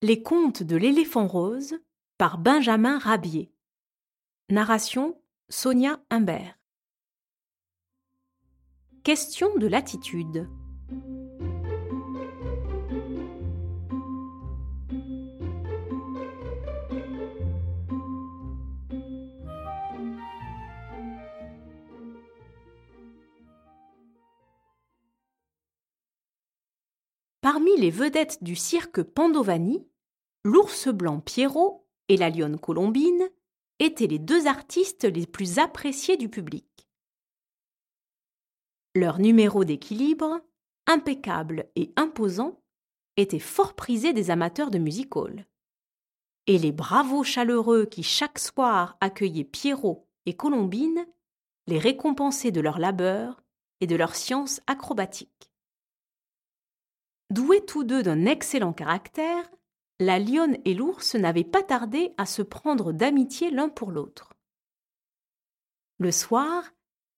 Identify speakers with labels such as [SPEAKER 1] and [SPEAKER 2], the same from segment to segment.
[SPEAKER 1] Les contes de l'éléphant rose par Benjamin Rabier. Narration Sonia Humbert. Question de latitude. Parmi les vedettes du cirque Pandovani, l'ours blanc Pierrot et la lionne Colombine étaient les deux artistes les plus appréciés du public. Leur numéro d'équilibre, impeccable et imposant, était fort prisé des amateurs de music hall. Et les bravos chaleureux qui chaque soir accueillaient Pierrot et Colombine les récompensaient de leur labeur et de leur science acrobatique. Doués tous deux d'un excellent caractère, la lionne et l'ours n'avaient pas tardé à se prendre d'amitié l'un pour l'autre. Le soir,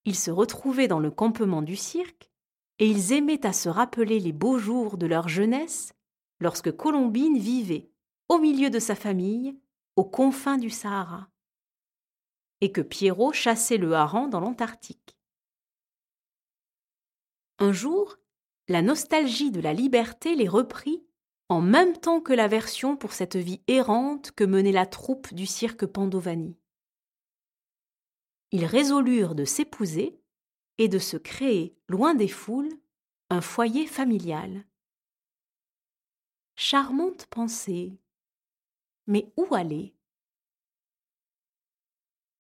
[SPEAKER 1] ils se retrouvaient dans le campement du cirque, et ils aimaient à se rappeler les beaux jours de leur jeunesse lorsque Colombine vivait, au milieu de sa famille, aux confins du Sahara, et que Pierrot chassait le hareng dans l'Antarctique. Un jour, la nostalgie de la liberté les reprit en même temps que l'aversion pour cette vie errante que menait la troupe du cirque Pandovani. Ils résolurent de s'épouser et de se créer, loin des foules, un foyer familial. Charmante pensée. Mais où aller?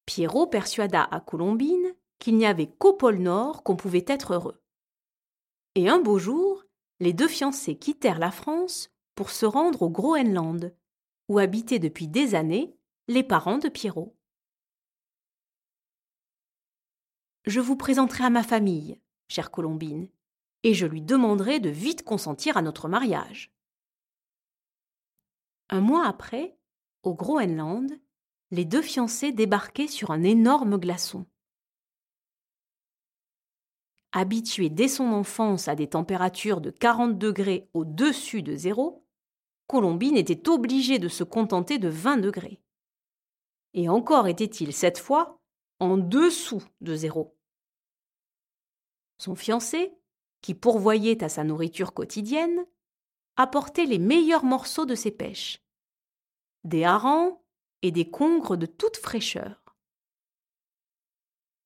[SPEAKER 1] Pierrot persuada à Colombine qu'il n'y avait qu'au pôle Nord qu'on pouvait être heureux. Et un beau jour, les deux fiancés quittèrent la France pour se rendre au Groenland, où habitaient depuis des années les parents de Pierrot. Je vous présenterai à ma famille, chère Colombine, et je lui demanderai de vite consentir à notre mariage. Un mois après, au Groenland, les deux fiancés débarquaient sur un énorme glaçon. Habitué dès son enfance à des températures de 40 degrés au-dessus de zéro, Colombine était obligée de se contenter de 20 degrés. Et encore était-il cette fois en dessous de zéro. Son fiancé, qui pourvoyait à sa nourriture quotidienne, apportait les meilleurs morceaux de ses pêches, des harengs et des congres de toute fraîcheur.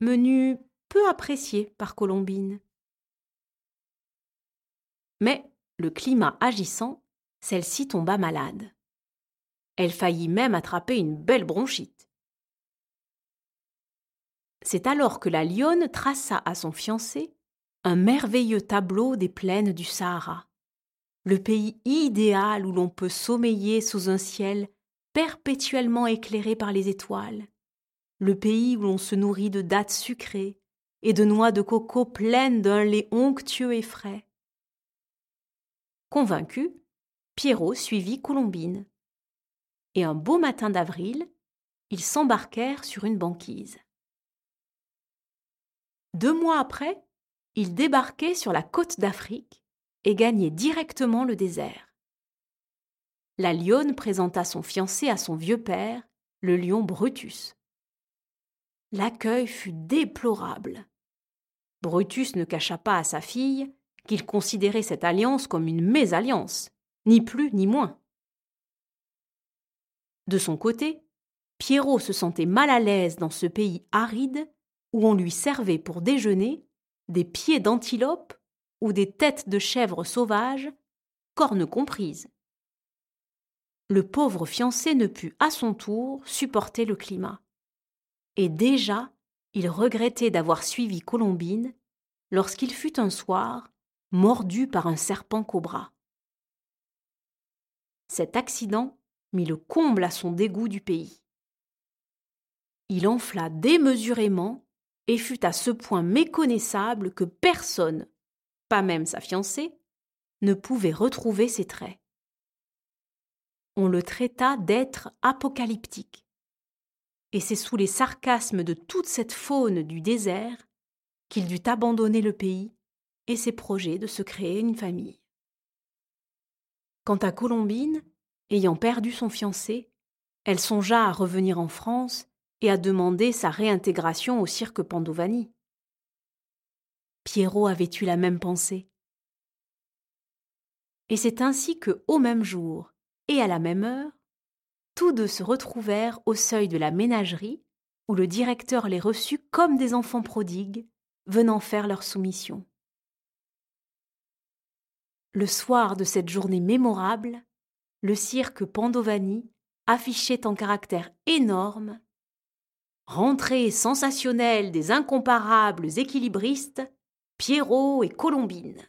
[SPEAKER 1] Menu peu apprécié par Colombine. Mais, le climat agissant, celle-ci tomba malade. Elle faillit même attraper une belle bronchite. C'est alors que la lionne traça à son fiancé un merveilleux tableau des plaines du Sahara, le pays idéal où l'on peut sommeiller sous un ciel perpétuellement éclairé par les étoiles, le pays où l'on se nourrit de dattes sucrées, et de noix de coco pleines d'un lait onctueux et frais. Convaincu, Pierrot suivit Colombine. Et un beau matin d'avril, ils s'embarquèrent sur une banquise. Deux mois après, ils débarquaient sur la côte d'Afrique et gagnaient directement le désert. La lionne présenta son fiancé à son vieux père, le lion Brutus. L'accueil fut déplorable. Brutus ne cacha pas à sa fille qu'il considérait cette alliance comme une mésalliance, ni plus ni moins. De son côté, Pierrot se sentait mal à l'aise dans ce pays aride où on lui servait pour déjeuner des pieds d'antilope ou des têtes de chèvres sauvages, cornes comprises. Le pauvre fiancé ne put à son tour supporter le climat. Et déjà il regrettait d'avoir suivi Colombine lorsqu'il fut un soir mordu par un serpent cobra. Cet accident mit le comble à son dégoût du pays. Il enfla démesurément et fut à ce point méconnaissable que personne, pas même sa fiancée, ne pouvait retrouver ses traits. On le traita d'être apocalyptique et c'est sous les sarcasmes de toute cette faune du désert qu'il dut abandonner le pays et ses projets de se créer une famille. Quant à Colombine, Ayant perdu son fiancé, elle songea à revenir en France et à demander sa réintégration au cirque Pandovani. Pierrot avait eu la même pensée. Et c'est ainsi que, au même jour et à la même heure, tous deux se retrouvèrent au seuil de la ménagerie où le directeur les reçut comme des enfants prodigues venant faire leur soumission. Le soir de cette journée mémorable, le cirque Pandovani affichait en caractères énormes Rentrée sensationnelle des incomparables équilibristes, Pierrot et Colombine.